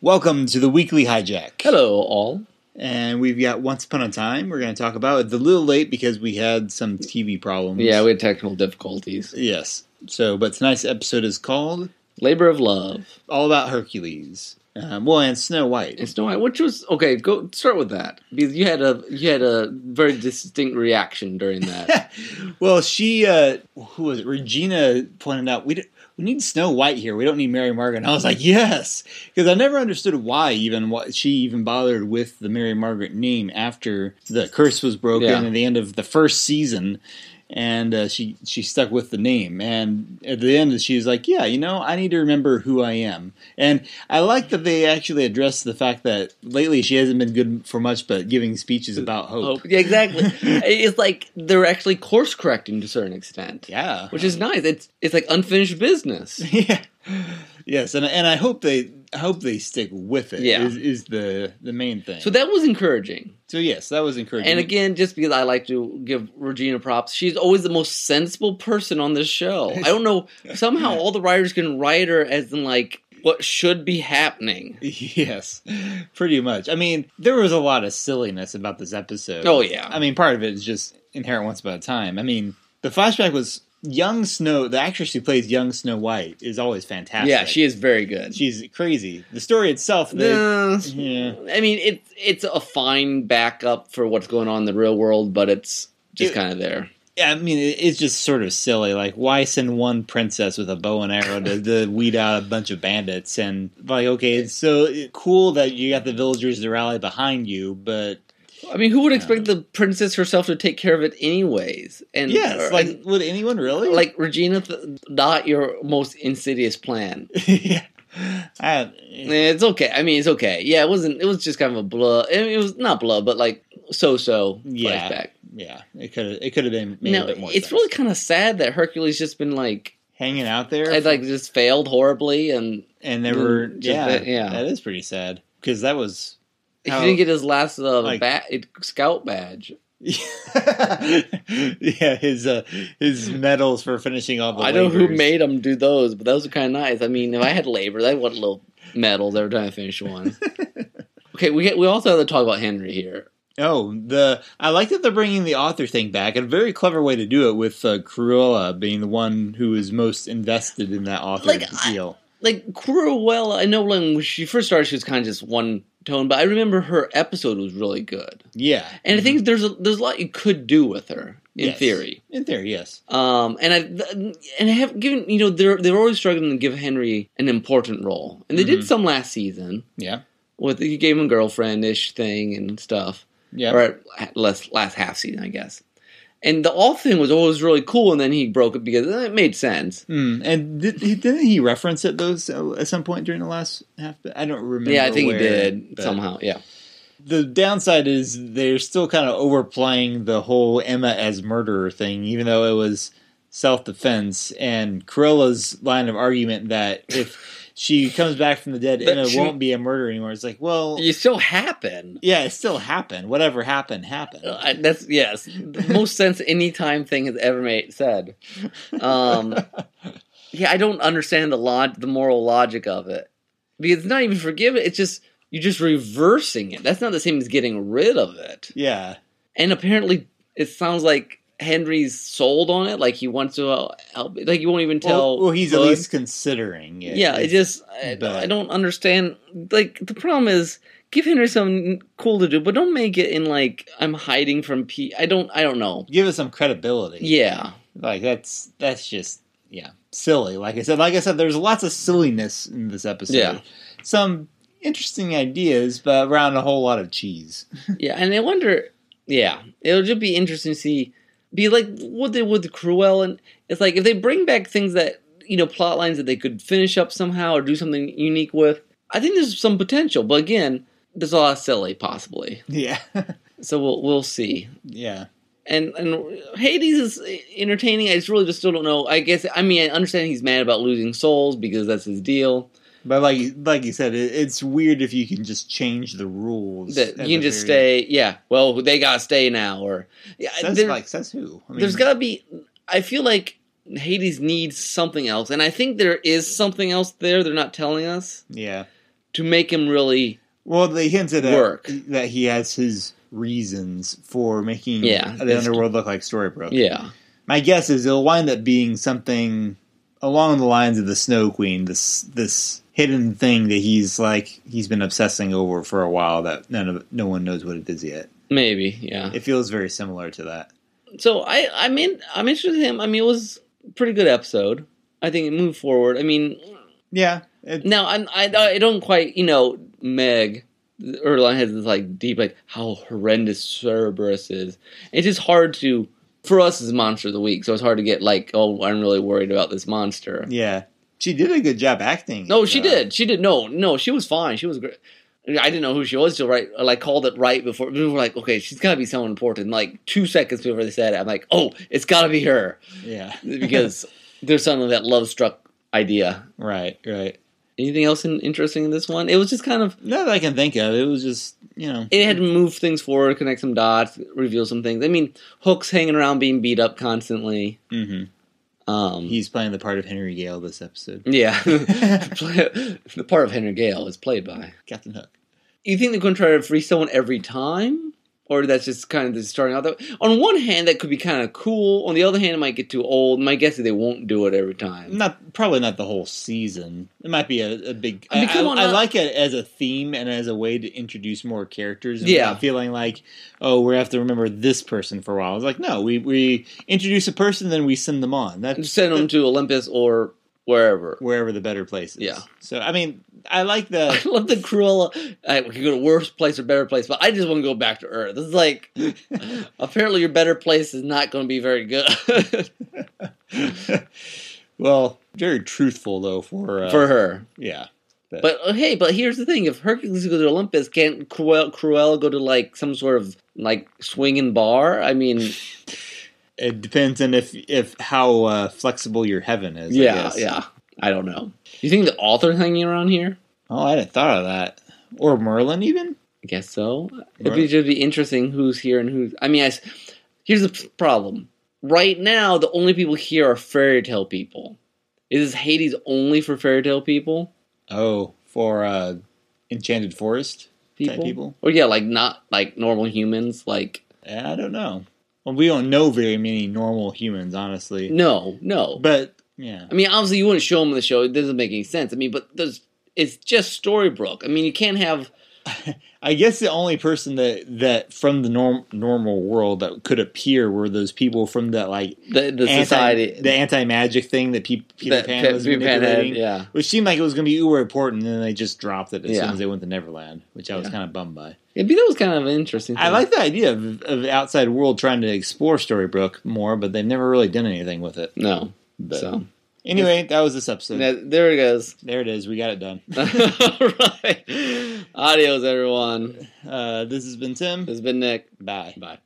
Welcome to the weekly hijack. Hello, all. And we've got Once Upon a Time. We're going to talk about it's a little late because we had some TV problems. Yeah, we had technical difficulties. yes. So, but tonight's episode is called Labor of Love. All About Hercules. Um, well, and Snow White. And Snow White, which was okay. Go start with that because you had a you had a very distinct reaction during that. well, she, uh, who was it? Regina pointed out we d- we need Snow White here. We don't need Mary Margaret. And I was like, yes, because I never understood why even what she even bothered with the Mary Margaret name after the curse was broken Yeah. at the end of the first season. And uh, she she stuck with the name, and at the end she's like, "Yeah, you know, I need to remember who I am." And I like that they actually address the fact that lately she hasn't been good for much, but giving speeches about hope. oh, yeah, exactly. it's like they're actually course correcting to a certain extent, Yeah, which is nice. It's it's like unfinished business. yeah. Yes, and and I hope they I hope they stick with it. Yeah. is, is the the main thing. So that was encouraging. so yes, that was encouraging. And again, just because I like to give Regina props, she's always the most sensible person on this show. I don't know. Somehow all the writers can write her as in like what should be happening. yes, pretty much. I mean, there was a lot of silliness about this episode. Oh yeah. I mean, part of it is just inherent once upon a time. I mean, the flashback was young Snow. The actress who plays young Snow White is always fantastic. yeah, she is very good. She's crazy. The story itself, they, No, yeah. I mean it's it's a fine backup for what's going on in the real world, but it's just It- kind of there. Yeah, I mean, it- it's just sort of silly. Like, why send one princess with a bow and arrow to, to weed out a bunch of bandits? And like, okay, it's so cool that you got the villagers to rally behind you, but I mean, who would expect the princess herself to take care of it anyways? And yes, or- like, and, would anyone really? like Regina, th- not your most insidious plan. yeah, I, Eh, It's okay. I mean, it's okay. Yeah, it wasn't. It was just kind of a blood. I mean, it was not blood, but like so-so Yeah. flashback. yeah, it could have it could have been made Now, a bit more. it's sense. really kind of sad that Hercules just been like, hanging out there, had like just failed horribly, and and they were yeah, that- yeah. that is pretty sad because that was he didn't get his last uh, like- bat, scout badge. yeah his uh, his medals for finishing all the. I know who made him do those, but those are kind of nice. I mean, if I had labor, I want a little medals every time I finish one. okay, we we also have to talk about Henry here. Oh, the I like that they're bringing the author thing back. A very clever way to do it with uh, Cruella being the one who is most invested in that author Like, I- Like Cruella, I know when she first started, she was kind of just one tone, but I remember her episode was really good. yeah, And I think there's a, there's a lot you could do with her in Yes. theory. in theory, yes, Um, and I and I have given you know they're they're always struggling to give Henry an important role, and they did Mhm. some last season yeah, with you gave him a girlfriend ish thing and stuff, yeah. or at last last half season I guess. And the all thing was always really cool, and then he broke it because it made sense. Mm, and did, didn't he reference it those at some point during the last half? I don't remember. yeah, I think where, he did but- somehow. Yeah, The downside is they're still kind of overplaying the whole Emma as murderer thing, even though it was self defense. And Cruella's line of argument that if she comes back from the dead, But Emma she- won't be a murder anymore. It's like, well, you still happen. yeah, it still happened. Whatever happened, happened. Uh, that's yes, most sense any time thing has ever made said. Um, yeah, I don't understand the log, the moral logic of it because it's not even forgiven. It's just you're just reversing it. That's not the same as getting rid of it. yeah, And apparently, it sounds like Henry's sold on it. Like he wants to uh, help. Like you won't even tell. well, well, he's at least considering it. Yeah, it just I, I don't understand. Like the problem is, give Henry something cool to do, but don't make it in like I'm hiding from P. I don't. I don't know. give it some credibility. Yeah, like that's that's just yeah silly like i said like i said there's lots of silliness in this episode Yeah. some interesting ideas but around a whole lot of cheese yeah, and I wonder. Yeah, it'll just be interesting to see. Be like what they would with Cruel, and it's like if they bring back things that you know plot lines that they could finish up somehow or do something unique with. I think there's some potential, but again, there's a lot of silly possibly. yeah So we'll we'll see. yeah and and Hades is entertaining. I just really just still don't know. I guess I mean I understand he's mad about losing souls because that's his deal. But like like you said it, it's weird if you can just change the rules That you can just very stay. Yeah, well they gotta stay now, or yeah. says, there- like says who I mean, there's gotta be. I feel like Hades needs something else, and I think there is something else there. They're not telling us yeah to make him really Well, they hinted at Work. that he has his reasons for making Yeah, the underworld look like Storybrooke. yeah My guess is it'll wind up being something along the lines of the Snow Queen, this this hidden thing that he's like he's been obsessing over for a while that none of no one knows what it is yet. maybe yeah. It feels very similar to that. So I I mean I'm interested in him. I mean it was a pretty good episode. I think it moved forward. I mean Yeah. It, now I'm, I I don't quite you know Meg. On has this like deep like how horrendous Cerberus is. It's just hard to for us as monster of the week. So it's hard to get like oh I'm really worried about this monster. yeah. She did a good job acting. No, she did. She did. No, no, she was fine. She was great. I didn't know who she was till right. I like called it right before. We were like, okay, she's got to be someone important. Like two seconds before they said it, I'm like, oh, it's got to be her Yeah. because there's something that love struck idea. right, right. Anything else in, interesting in this one? It was just kind of Not that I can think of. It was just, you know. it had to move things forward, connect some dots, reveal some things. I mean, Hook's hanging around being beat up constantly. hmm Um, He's playing the part of Henry Gale this episode. yeah, the part of Henry Gale is played by. Captain Hook. you think they're going to try to free someone every time, or that's just kind of the starting out? On one hand, that could be kind of cool. On the other hand, it might get too old. My guess is they won't do it every time. Not probably not the whole season. It might be a, a big. I mean, I, come I- on, I uh, like it as a theme and as a way to introduce more characters. Yeah. feeling like oh we have to remember this person for a while. It's like no, we we introduce a person, then we send them on. That's Send them to Olympus or wherever. wherever the better place is. Yeah. So I mean, I like the I love the Cruella. I, we could go to worse place or better place, but I just want to go back to Earth. It's like apparently your better place is not going to be very good well, very truthful though for uh, for her. yeah. But uh, hey, but here's the thing: if Hercules goes to Olympus, can't Cruella, Cruella go to like some sort of like swinging bar? I mean, It depends on if if how uh, flexible your heaven is. I yeah, guess. yeah. I don't know. You think the author's hanging around here? Oh, I hadn't thought of that. Or Merlin, even. I guess so. It'd be just be interesting who's here and who's. I mean, I here's the problem. Right now, the only people here are fairy tale people. Is this Hades only for fairy tale people? Oh, for uh, Enchanted Forest type people. Or yeah, like not like normal humans. Like I don't know. Well, we don't know very many normal humans, honestly. no, no. But yeah, I mean, obviously, you wouldn't show them the show. It doesn't make any sense. I mean, but there's it's just Storybrooke. I mean, you can't have I guess the only person that that from the norm, normal world that could appear were those people from that like the the anti, society the anti magic thing that Pe- Peter that Pan was Peter Pan had, manipulating. yeah. Which seemed like it was going to be uber important, and then they just dropped it as Yeah. soon as they went to Neverland, which I was Yeah. kind of bummed by. Yeah, but that was kind of an interesting. I like the idea of, of outside world trying to explore Storybrooke more, but they've never really done anything with it. no. But So anyway, that was this episode. that, there it goes. there it is. We got it done. All right. Adios, everyone. Uh, this has been Tim. This has been Nick. Bye. Bye.